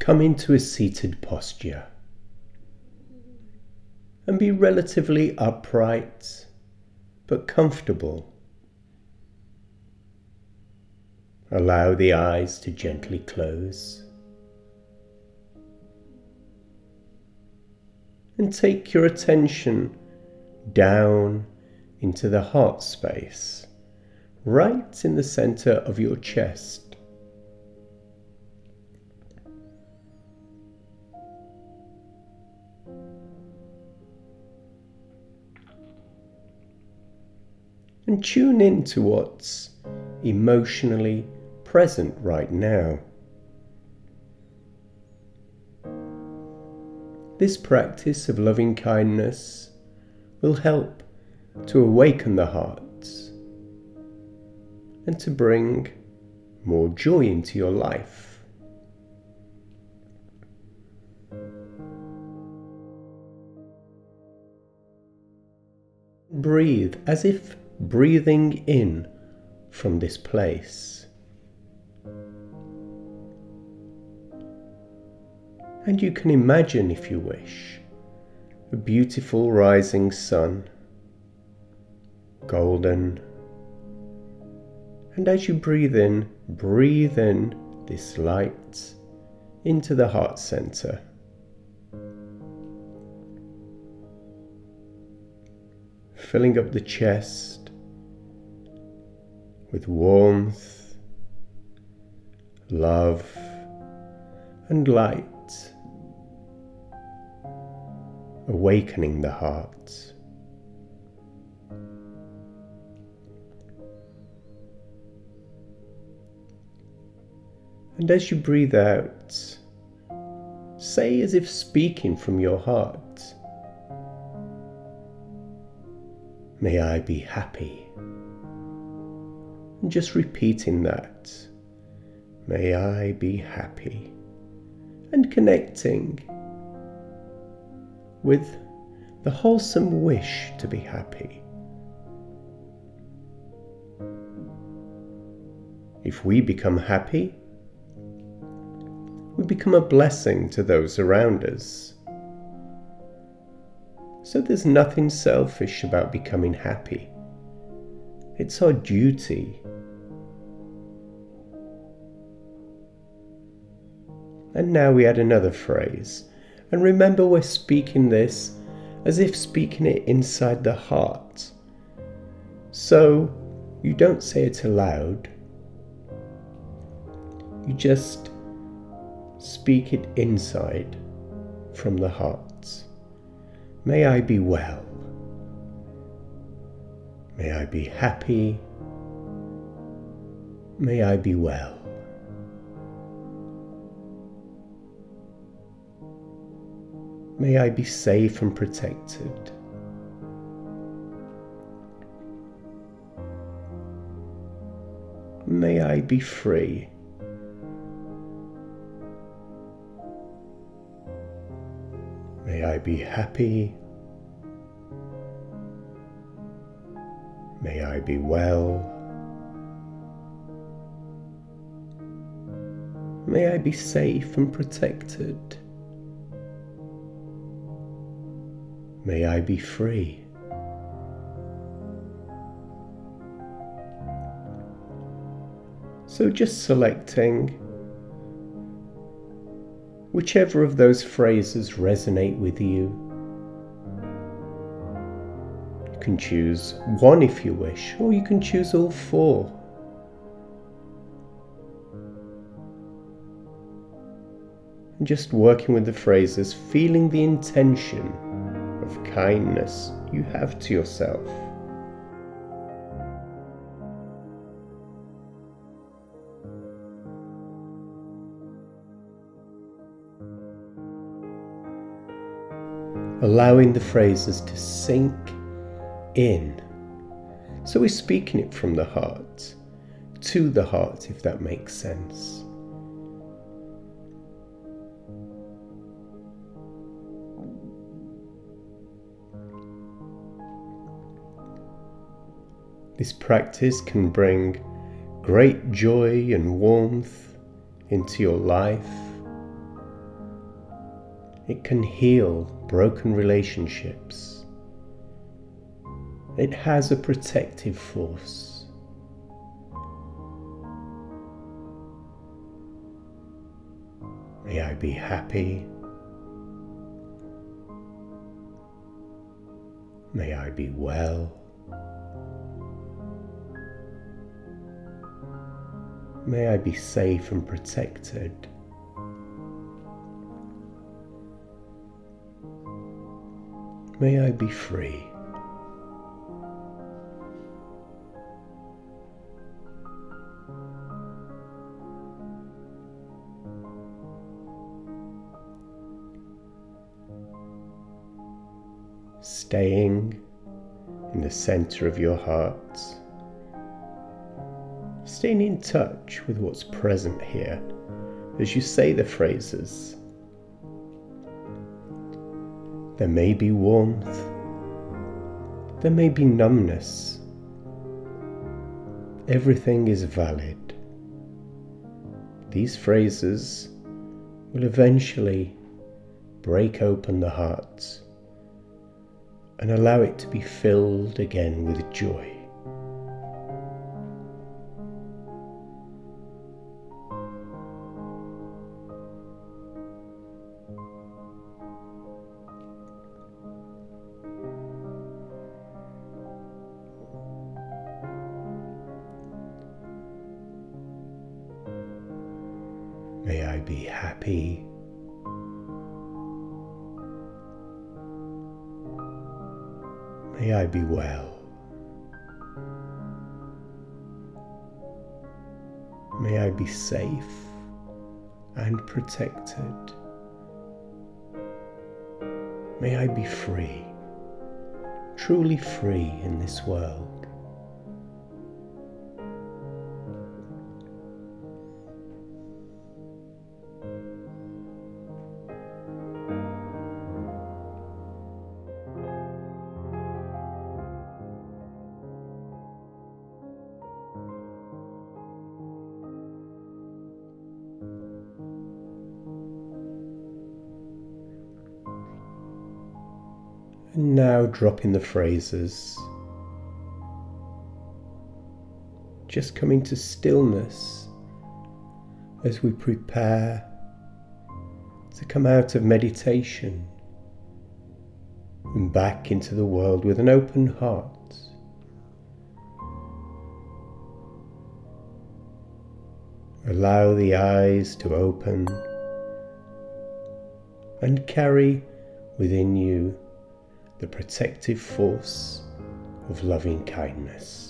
come into a seated posture and be relatively upright but comfortable. Allow the eyes to gently close. And take your attention down into the heart space, right in the center of your chest. And tune in to what's emotionally present right now. This practice of loving kindness will help to awaken the hearts and to bring more joy into your life. Breathe as if breathing in from this place. And you can imagine, if you wish, a beautiful rising sun, golden. And as you breathe in, breathe in this light into the heart center. Filling up the chest with warmth, love, and light, awakening the heart. And as you breathe out, say as if speaking from your heart, May I be happy. And just repeating that. May I be happy. And connecting with the wholesome wish to be happy. If we become happy, we become a blessing to those around us. So there's nothing selfish about becoming happy. It's our duty And now we add another phrase. And remember, we're speaking this as if speaking it inside the heart. So you don't say it aloud, you just speak it inside from the heart. May I be well. May I be happy. May I be well. May I be safe and protected. May I be free. May I be happy. May I be well. May I be safe and protected. May I be free. So just selecting whichever of those phrases resonate with you. You can choose one if you wish, or you can choose all four. And just working with the phrases, feeling the intention of kindness you have to yourself. Allowing the phrases to sink in. So we're speaking it from the heart, to the heart, if that makes sense. This practice can bring great joy and warmth into your life It can heal broken relationships. It has a protective force. May I be happy. May I be well. May I be safe and protected. May I be free. Staying in the center of your heart. Staying in touch with what's present here as you say the phrases there may be warmth. There may be numbness. Everything is valid. These phrases will eventually break open the heart and allow it to be filled again with joy. May I be happy. May I be well. May I be safe and protected. May I be free, truly free in this world. And now dropping the phrases. Just coming to stillness as we prepare to come out of meditation and back into the world with an open heart. Allow the eyes to open and carry within you the protective force of loving kindness.